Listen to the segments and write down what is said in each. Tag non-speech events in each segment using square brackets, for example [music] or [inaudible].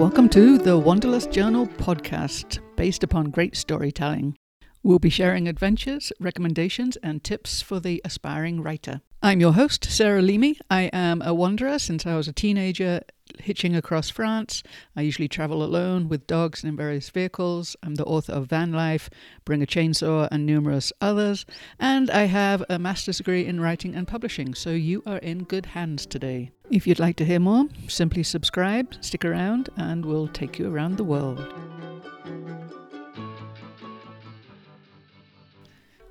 welcome to the Wanderlust Journal podcast, based upon great storytelling. We'll be sharing adventures, recommendations, and tips for the aspiring writer. I'm your host, Sarah Leamy. I am a wanderer since I was a teenager hitching across France. I usually travel alone with dogs and in various vehicles. I'm the author of Van Life, Bring a Chainsaw, and numerous others. And I have a master's degree in writing and publishing, so you are in good hands today. If you'd like to hear more, simply subscribe, stick around, and we'll take you around the world.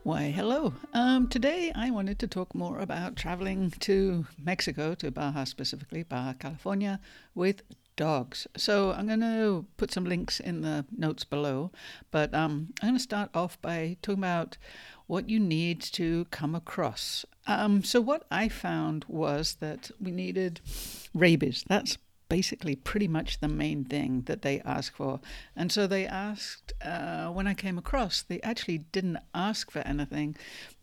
Why, hello. Um, today I wanted to talk more about traveling to Mexico, to Baja specifically, Baja California, with dogs. So I'm going to put some links in the notes below, but um, I'm going to start off by talking about what you need to come across. Um, so what I found was that we needed rabies. That's basically pretty much the main thing that they ask for. And so they asked, uh, when I came across, they actually didn't ask for anything,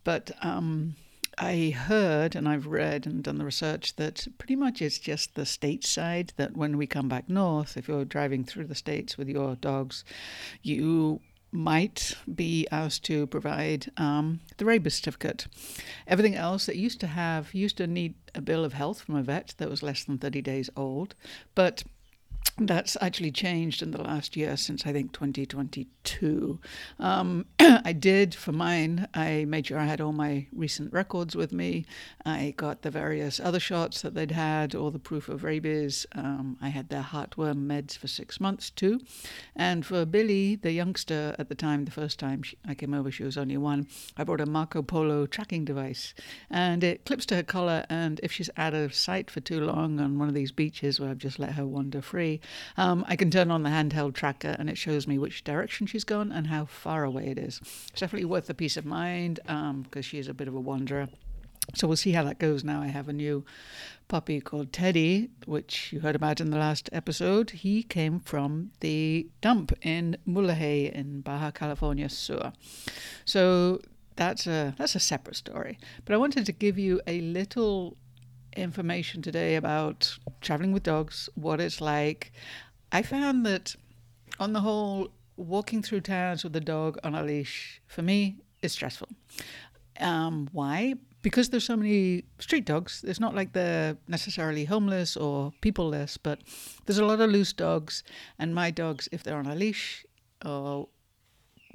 but um, I heard and I've read and done the research that pretty much it's just the state side that when we come back north, if you're driving through the states with your dogs, you might be asked to provide um, the rabies certificate. Everything else that used to have, used to need a bill of health from a vet that was less than 30 days old, but that's actually changed in the last year since I think 2022. Um, [clears throat] I did for mine, I made sure I had all my recent records with me. I got the various other shots that they'd had, all the proof of rabies. Um, I had their heartworm meds for six months too. And for Billie, the youngster at the time, the first time she, I came over, she was only one, I brought a Marco Polo tracking device. And it clips to her collar, and if she's out of sight for too long on one of these beaches where I've just let her wander free, um, I can turn on the handheld tracker and it shows me which direction she's gone and how far away it is. It's definitely worth the peace of mind because um, she is a bit of a wanderer. So we'll see how that goes now. I have a new puppy called Teddy, which you heard about in the last episode. He came from the dump in Mulegé in Baja California Sur. So that's a that's a separate story. But I wanted to give you a little information today about traveling with dogs, what it's like. I found that, on the whole, walking through towns with a dog on a leash for me is stressful. Um, why? Because there's so many street dogs. It's not like they're necessarily homeless or peopleless, but there's a lot of loose dogs. And my dogs, if they're on a leash or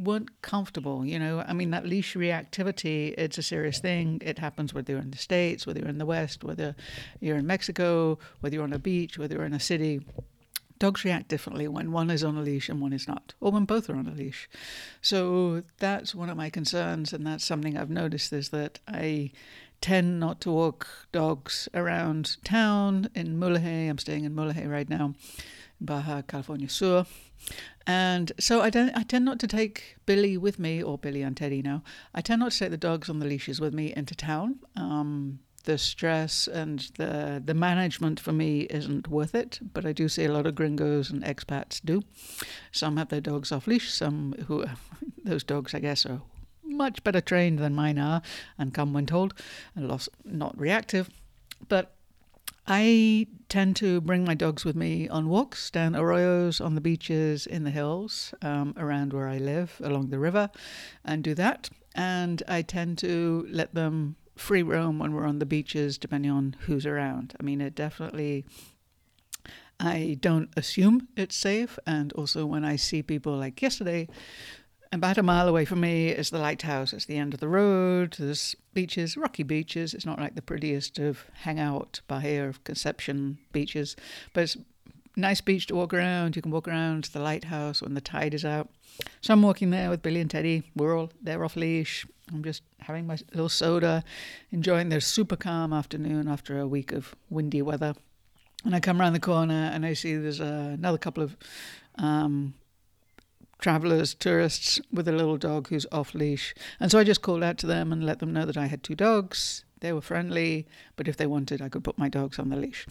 weren't comfortable. You know, I mean, that leash reactivity, it's a serious thing. It happens whether you're in the States, whether you're in the West, whether you're in Mexico, whether you're on a beach, whether you're in a city. Dogs react differently when one is on a leash and one is not, or when both are on a leash. So that's one of my concerns, and that's something I've noticed is that I tend not to walk dogs around town in Mulegé. I'm staying in Mulegé right now, Baja California Sur. And so I don't. I tend not to take Billie with me, or Billie and Teddy now. I tend not to take the dogs on the leashes with me into town. Um, the stress and the the management for me isn't worth it. But I do see a lot of gringos and expats do. Some have their dogs off leash. Some who [laughs] those dogs, I guess, are much better trained than mine are, and come when told, and lost, not reactive. But I tend to bring my dogs with me on walks down arroyos, on the beaches, in the hills um, around where I live, along the river, and do that. And I tend to let them free roam when we're on the beaches, depending on who's around. I mean, it definitely. I don't assume it's safe, and also when I see people like yesterday, about a mile away from me is the lighthouse. It's the end of the road. There's beaches, rocky beaches. It's not like the prettiest of hangout Bahia of Conception beaches, but it's nice beach to walk around. You can walk around to the lighthouse when the tide is out. So I'm walking there with Billie and Teddy. We're all there off leash. I'm just having my little soda, enjoying their super calm afternoon after a week of windy weather. And I come around the corner and I see there's uh, another couple of um, travelers, tourists with a little dog who's off leash. And so I just called out to them and let them know that I had two dogs. They were friendly, but if they wanted, I could put my dogs on the leash.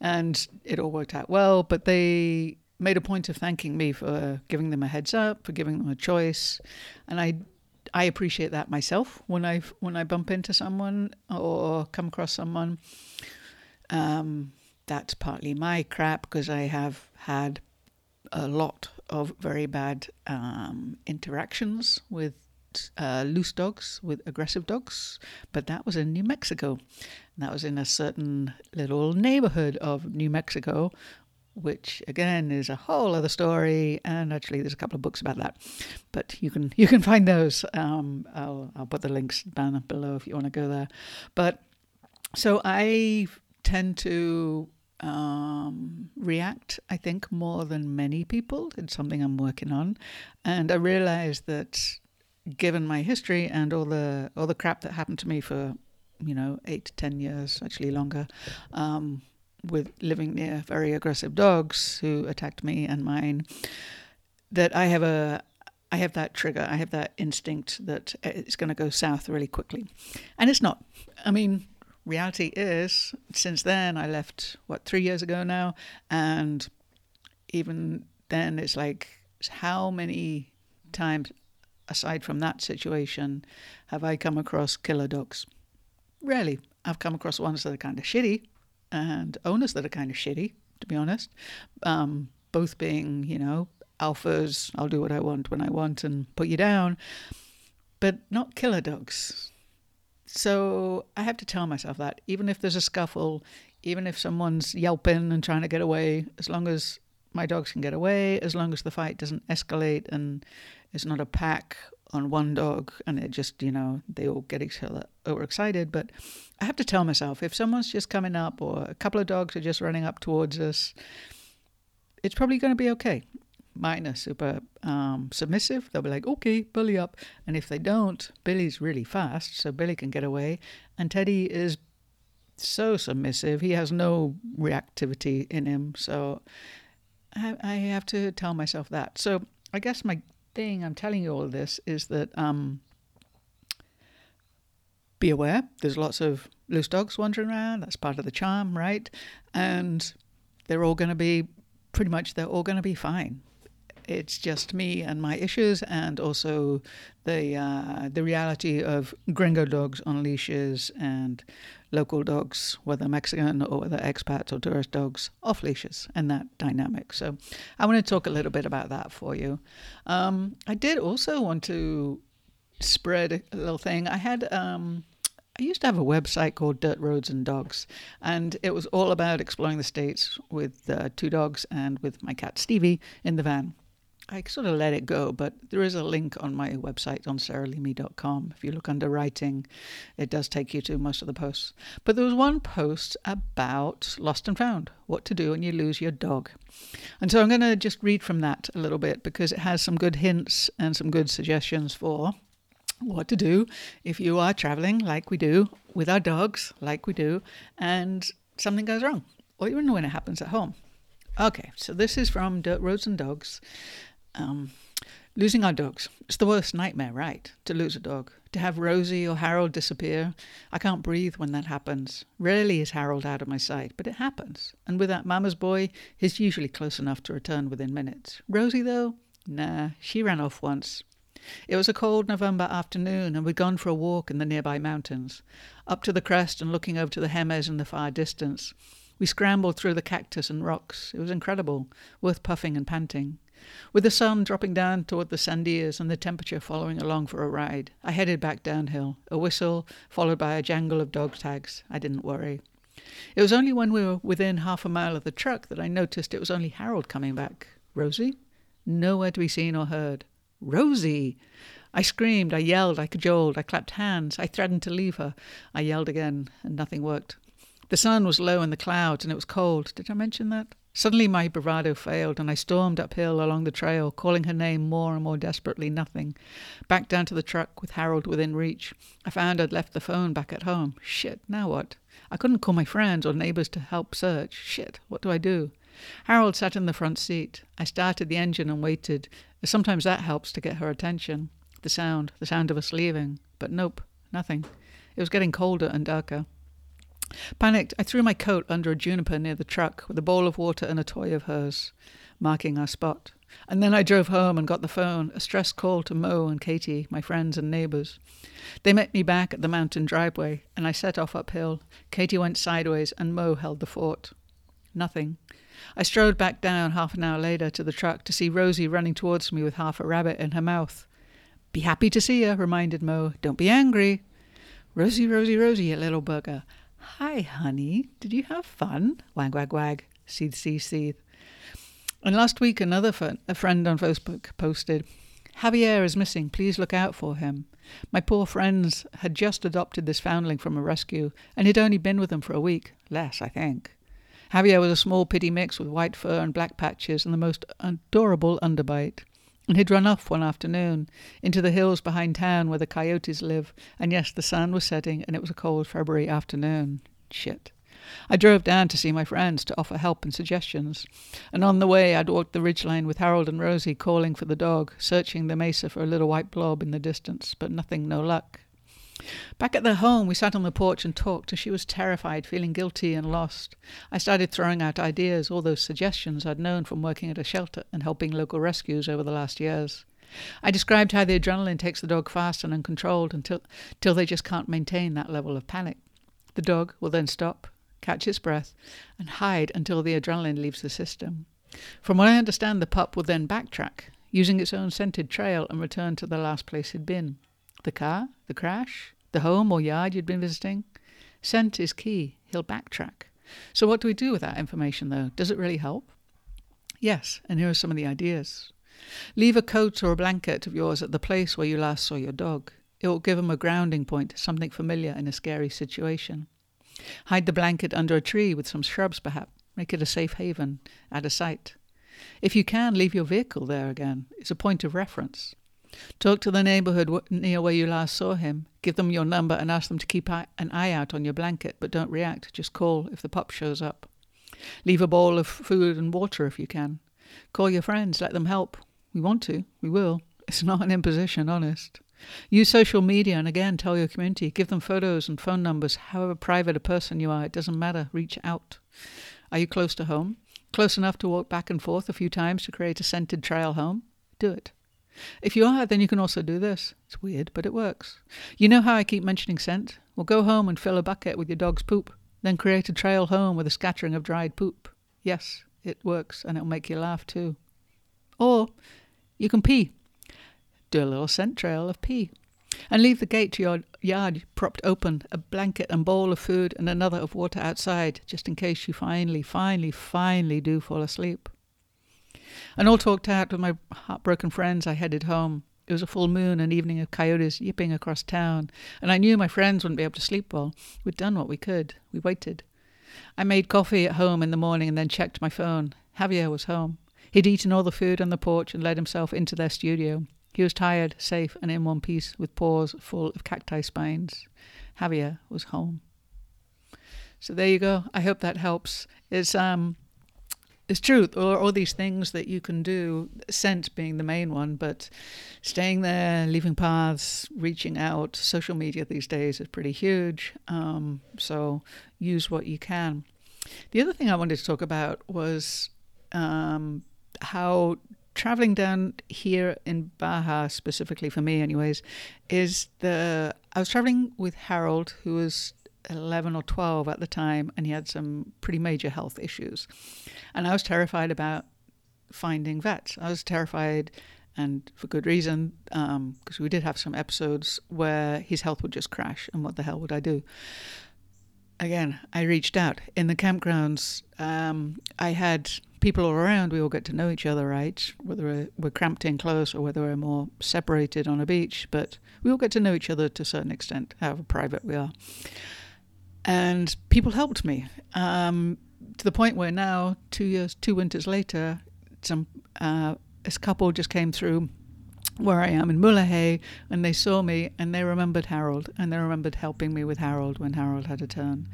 And it all worked out well, but they made a point of thanking me for giving them a heads up, for giving them a choice. And I I appreciate that myself when I when I bump into someone or come across someone. Um, that's partly my crap because I have had a lot of very bad um, interactions with uh, loose dogs, with aggressive dogs, but that was in New Mexico. And that was in a certain little neighborhood of New Mexico, which again is a whole other story. And actually, there's a couple of books about that, but you can you can find those. Um, I'll I'll put the links down below if you want to go there. But so I tend to um, react, I think, more than many people. It's something I'm working on. And I realized that given my history and all the all the crap that happened to me for, you know, eight to ten years, actually longer, um, with living near very aggressive dogs who attacked me and mine, that I have a I have that trigger, I have that instinct that it's going to go south really quickly. And it's not. I mean, reality is, since then, I left, what, three years ago now? And even then, it's like, how many times, aside from that situation, have I come across killer dogs? Rarely. I've come across ones that are kind of shitty and owners that are kind of shitty, to be honest. Um, both being, you know, alphas, I'll do what I want when I want and put you down, but not killer dogs. So I have to tell myself that even if there's a scuffle, even if someone's yelping and trying to get away, as long as my dogs can get away, as long as the fight doesn't escalate and it's not a pack on one dog and it just, you know, they all get each other overexcited. But I have to tell myself if someone's just coming up or a couple of dogs are just running up towards us, it's probably going to be okay mine are super um, submissive. They'll be like, okay, Billie up. And if they don't, Billie's really fast, so Billie can get away. And Teddy is so submissive. He has no reactivity in him. So I, I have to tell myself that. So I guess my thing, I'm telling you all this, is that um, be aware. There's lots of loose dogs wandering around. That's part of the charm, right? And they're all going to be pretty much they're all going to be fine it's just me and my issues, and also the uh, the reality of gringo dogs on leashes and local dogs, whether Mexican or whether expats or tourist dogs, off leashes, and that dynamic. So, I want to talk a little bit about that for you. Um, I did also want to spread a little thing. I had. Um, I used to have a website called Dirt Roads and Dogs, and it was all about exploring the states with uh, two dogs and with my cat Stevie in the van. I sort of let it go, but there is a link on my website on sarahleamy.com. If you look under writing, it does take you to most of the posts. But there was one post about lost and found, what to do when you lose your dog. And so I'm going to just read from that a little bit because it has some good hints and some good suggestions for what to do if you are traveling like we do with our dogs, like we do, and something goes wrong, or even when it happens at home. Okay, so this is from Dirt Roads and Dogs. Um, losing our dogs. It's the worst nightmare, right? To lose a dog. To have Rosie or Harold disappear. I can't breathe when that happens. Rarely is Harold out of my sight, but it happens. And with that mama's boy, he's usually close enough to return within minutes. Rosie, though? Nah, she ran off once. It was a cold November afternoon, and we'd gone for a walk in the nearby mountains, up to the crest and looking over to the Jemez in the far distance. We scrambled through the cactus and rocks. It was incredible, worth puffing and panting. With the sun dropping down toward the sandias and the temperature following along for a ride, I headed back downhill, a whistle followed by a jangle of dog tags. I didn't worry. It was only when we were within half a mile of the truck that I noticed it was only Harold coming back. Rosie? Nowhere to be seen or heard. Rosie! I screamed, I yelled, I cajoled, I clapped hands, I threatened to leave her. I yelled again, and nothing worked. The sun was low in the clouds and it was cold. Did I mention that? Suddenly my bravado failed, and I stormed uphill along the trail, calling her name more and more desperately. Nothing. Back down to the truck with Harold within reach. I found I'd left the phone back at home. Shit, now what? I couldn't call my friends or neighbors to help search. Shit, what do I do? Harold sat in the front seat. I started the engine and waited. Sometimes that helps to get her attention. The sound, the sound of us leaving. But nope, nothing. It was getting colder and darker. Panicked, I threw my coat under a juniper near the truck with a bowl of water and a toy of hers, marking our spot. And then I drove home and got the phone, a stress call to Mo and Katie, my friends and neighbours. They met me back at the mountain driveway, and I set off uphill. Katie went sideways, and Mo held the fort. Nothing. I strode back down half an hour later to the truck to see Rosie running towards me with half a rabbit in her mouth. Be happy to see you, reminded Mo. Don't be angry. Rosie, Rosie, Rosie, you little bugger. Hi, honey. Did you have fun? Wag, wag, wag. Seethe, seethe, seethe. And last week, another fun, a friend on Facebook posted, Javier is missing. Please look out for him. My poor friends had just adopted this foundling from a rescue, and he'd only been with them for a week. Less, I think. Javier was a small pitty mix with white fur and black patches and the most adorable underbite. And he'd run off one afternoon into the hills behind town where the coyotes live, and yes, the sun was setting and it was a cold February afternoon. Shit. I drove down to see my friends to offer help and suggestions, and on the way I'd walked the ridgeline with Harold and Rosie calling for the dog, searching the mesa for a little white blob in the distance, but nothing, no luck. Back at their home, we sat on the porch and talked, and she was terrified, feeling guilty and lost. I started throwing out ideas, all those suggestions I'd known from working at a shelter and helping local rescues over the last years. I described how the adrenaline takes the dog fast and uncontrolled until, until they just can't maintain that level of panic. The dog will then stop, catch its breath, and hide until the adrenaline leaves the system. From what I understand, the pup will then backtrack, using its own scented trail and return to the last place it'd been. The car? The crash? The home or yard you'd been visiting? Scent is key. He'll backtrack. So, what do we do with that information, though? Does it really help? Yes, and here are some of the ideas. Leave a coat or a blanket of yours at the place where you last saw your dog. It will give him a grounding point, something familiar in a scary situation. Hide the blanket under a tree with some shrubs, perhaps. Make it a safe haven, out of sight. If you can, leave your vehicle there again. It's a point of reference. Talk to the neighborhood near where you last saw him. Give them your number and ask them to keep an eye out on your blanket, but don't react. Just call if the pup shows up. Leave a bowl of food and water if you can. Call your friends, let them help. We want to, we will. It's not an imposition, honest. Use social media and again tell your community. Give them photos and phone numbers. However private a person you are, it doesn't matter. Reach out. Are you close to home? Close enough to walk back and forth a few times to create a scented trail home? Do it. If you are, then you can also do this. It's weird, but it works. You know how I keep mentioning scent? Well, go home and fill a bucket with your dog's poop. Then create a trail home with a scattering of dried poop. Yes, it works, and it'll make you laugh too. Or you can pee. Do a little scent trail of pee. And leave the gate to your yard propped open, a blanket and bowl of food and another of water outside, just in case you finally, finally, finally do fall asleep. And all talked out with my heartbroken friends, I headed home. It was a full moon, an evening of coyotes yipping across town, and I knew my friends wouldn't be able to sleep well. We'd done what we could. We waited. I made coffee at home in the morning and then checked my phone. Javier was home. He'd eaten all the food on the porch and let himself into their studio. He was tired, safe, and in one piece, with paws full of cacti spines. Javier was home. So there you go. I hope that helps. It's um it's true. Are all these things that you can do, scent being the main one, but staying there, leaving paths, reaching out. Social media these days is pretty huge. Um, so use what you can. The other thing I wanted to talk about was um, how traveling down here in Baja, specifically for me, anyways, is the. I was traveling with Harold, who was 11 or 12 at the time, and he had some pretty major health issues. And I was terrified about finding vets. I was terrified, and for good reason, because um, we did have some episodes where his health would just crash, and what the hell would I do? Again, I reached out. In the campgrounds, um, I had people all around. We all get to know each other, right? Whether we're, we're cramped in close or whether we're more separated on a beach, but we all get to know each other to a certain extent, however private we are and people helped me um, to the point where now, two years, two winters later, some uh, this couple just came through where I am in Mulegé, and they saw me and they remembered Harold, and they remembered helping me with Harold when Harold had a turn.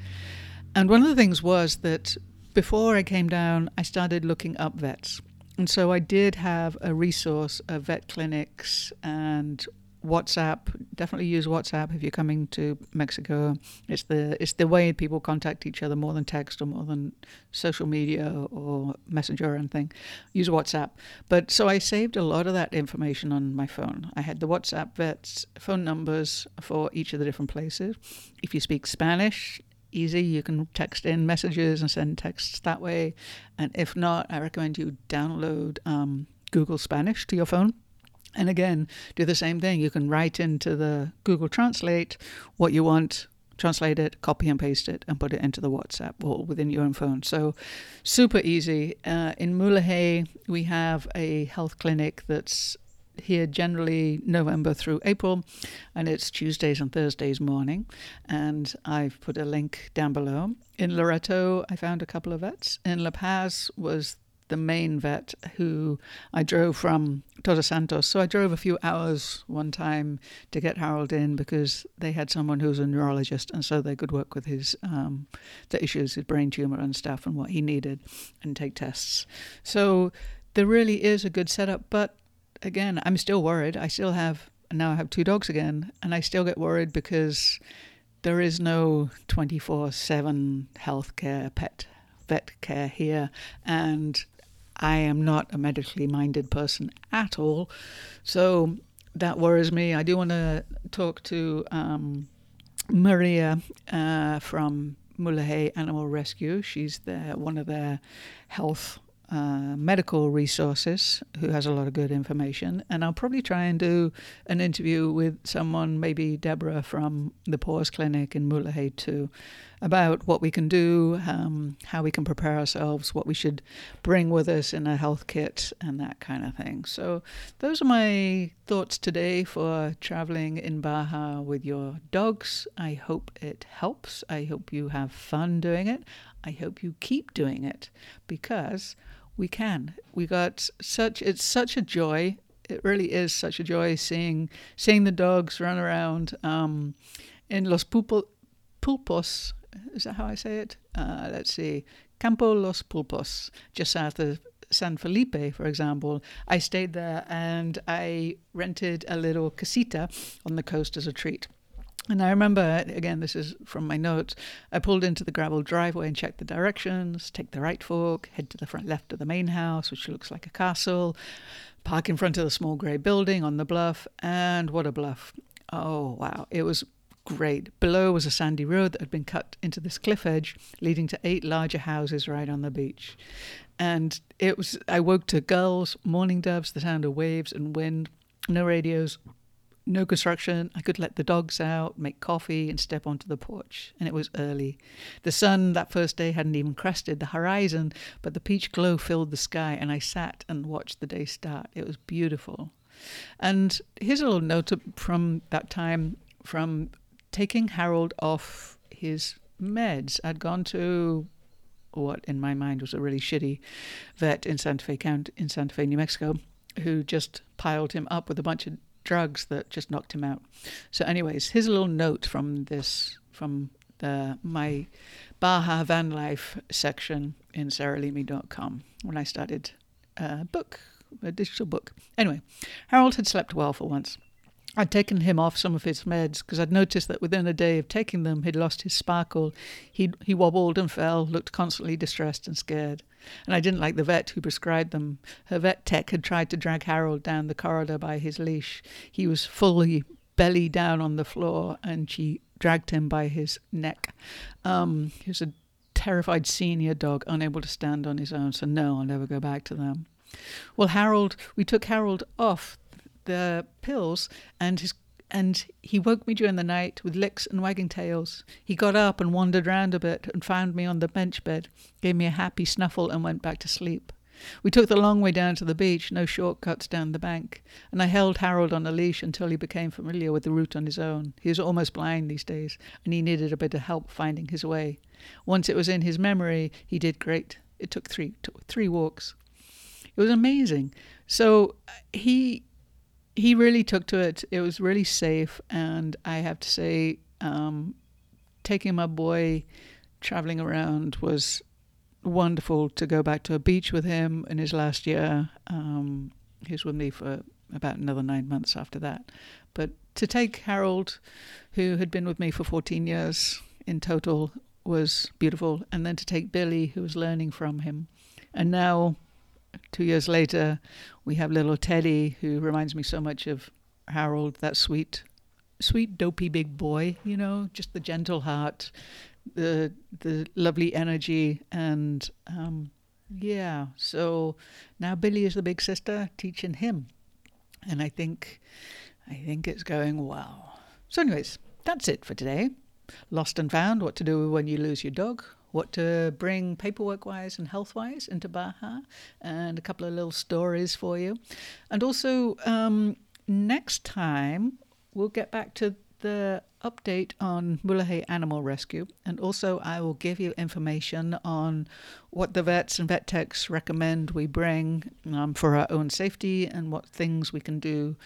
And one of the things was that before I came down, I started looking up vets. And so I did have a resource of vet clinics and WhatsApp. Definitely use WhatsApp if you're coming to Mexico. It's the it's the way people contact each other more than text or more than social media or messenger or anything. Use WhatsApp. But so I saved a lot of that information on my phone. I had the WhatsApp vets phone numbers for each of the different places. If you speak Spanish, easy. You can text in messages and send texts that way. And if not, I recommend you download um, Google Spanish to your phone. And again, do the same thing. You can write into the Google Translate what you want, translate it, copy and paste it, and put it into the WhatsApp or within your own phone. So, super easy. Uh, in Mulegé, we have a health clinic that's here generally November through April, and it's Tuesdays and Thursdays morning. And I've put a link down below. In Loreto, I found a couple of vets. In La Paz was the main vet who I drove from Todos Santos. So I drove a few hours one time to get Harold in because they had someone who was a neurologist, and so they could work with his um, the issues, his brain tumor and stuff, and what he needed, and take tests. So there really is a good setup, but again, I'm still worried. I still have now I have two dogs again, and I still get worried because there is no 24/7 healthcare, pet vet care here, and I am not a medically minded person at all, so that worries me. I do want to talk to um, Maria uh, from Mulegé Animal Rescue. She's one of their health uh, medical resources who has a lot of good information. And I'll probably try and do an interview with someone, maybe Deborah from the Paws Clinic in Mulegé too, about what we can do, um, how we can prepare ourselves, what we should bring with us in a health kit, and that kind of thing. So, those are my thoughts today for traveling in Baja with your dogs. I hope it helps. I hope you have fun doing it. I hope you keep doing it because we can. We got such it's such a joy. It really is such a joy seeing seeing the dogs run around um, in Los Pulpos. Is that how I say it? Uh, let's see, Campo Los Pulpos, just south of San Felipe, for example. I stayed there and I rented a little casita on the coast as a treat. And I remember, again, this is from my notes, I pulled into the gravel driveway and checked the directions, take the right fork, head to the front left of the main house, which looks like a castle, park in front of the small grey building on the bluff, and what a bluff. Oh, wow. It was great. Below was a sandy road that had been cut into this cliff edge, leading to eight larger houses right on the beach. And it was, I woke to gulls, mourning doves, the sound of waves and wind, no radios, no construction. I could let the dogs out, make coffee, and step onto the porch. And it was early. The sun that first day hadn't even crested the horizon, but the peach glow filled the sky, and I sat and watched the day start. It was beautiful. And here's a little note from that time from taking Harold off his meds. I'd gone to what in my mind was a really shitty vet in Santa Fe County in Santa Fe, New Mexico, who just piled him up with a bunch of drugs that just knocked him out. So, anyways, here's a little note from this from the my Baja van life section in sarahleamy.com when I started a book, a digital book. Anyway, Harold had slept well for once. I'd taken him off some of his meds because I'd noticed that within a day of taking them, he'd lost his sparkle. He he wobbled and fell, looked constantly distressed and scared. And I didn't like the vet who prescribed them. Her vet tech had tried to drag Harold down the corridor by his leash. He was fully belly down on the floor, and she dragged him by his neck. Um, he was a terrified senior dog, unable to stand on his own. So no, I'll never go back to them. Well, Harold, we took Harold off the pills and his and he woke me during the night with licks and wagging tails. He got up and wandered round a bit and found me on the bench bed, gave me a happy snuffle, and went back to sleep. We took the long way down to the beach, no shortcuts down the bank, and I held Harold on a leash until he became familiar with the route on his own. He was almost blind these days, and he needed a bit of help finding his way. Once it was in his memory, he did great. It took three, took three walks. It was amazing. So uh, he he really took to it. It was really safe, and I have to say, um, taking my boy traveling around was wonderful. To go back to a beach with him in his last year, um, he was with me for about another nine months after that. But to take Harold, who had been with me for 14 years in total, was beautiful, and then to take Billie, who was learning from him, and now two years later, we have little Teddy, who reminds me so much of Harold, that sweet sweet dopey big boy, you know, just the gentle heart, the the lovely energy, and um, yeah. So now Billie is the big sister teaching him, and I think I think it's going well. So, anyways, that's it for today. Lost and found: what to do when you lose your dog, what to bring paperwork wise and health wise into Baja, and a couple of little stories for you. And also, um, next time, we'll get back to the update on Mulegé Animal Rescue, and also I will give you information on what the vets and vet techs recommend we bring um, for our own safety and what things we can do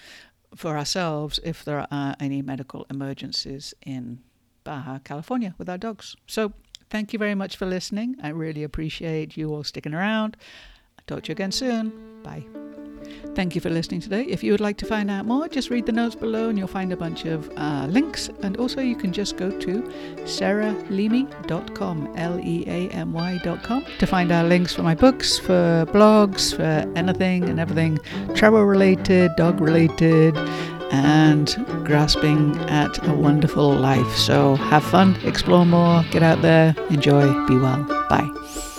for ourselves if there are any medical emergencies in Baja California with our dogs. So Thank you very much for listening. I really appreciate you all sticking around. I'll talk to you again soon. Bye. Thank you for listening today. If you would like to find out more, just read the notes below and you'll find a bunch of uh, links. And also, you can just go to sarahleamy.com, L E A M Y.com, to find our links for my books, for blogs, for anything and everything travel related, dog related, and grasping at a wonderful life. So have fun, explore more, get out there, enjoy, be well. Bye.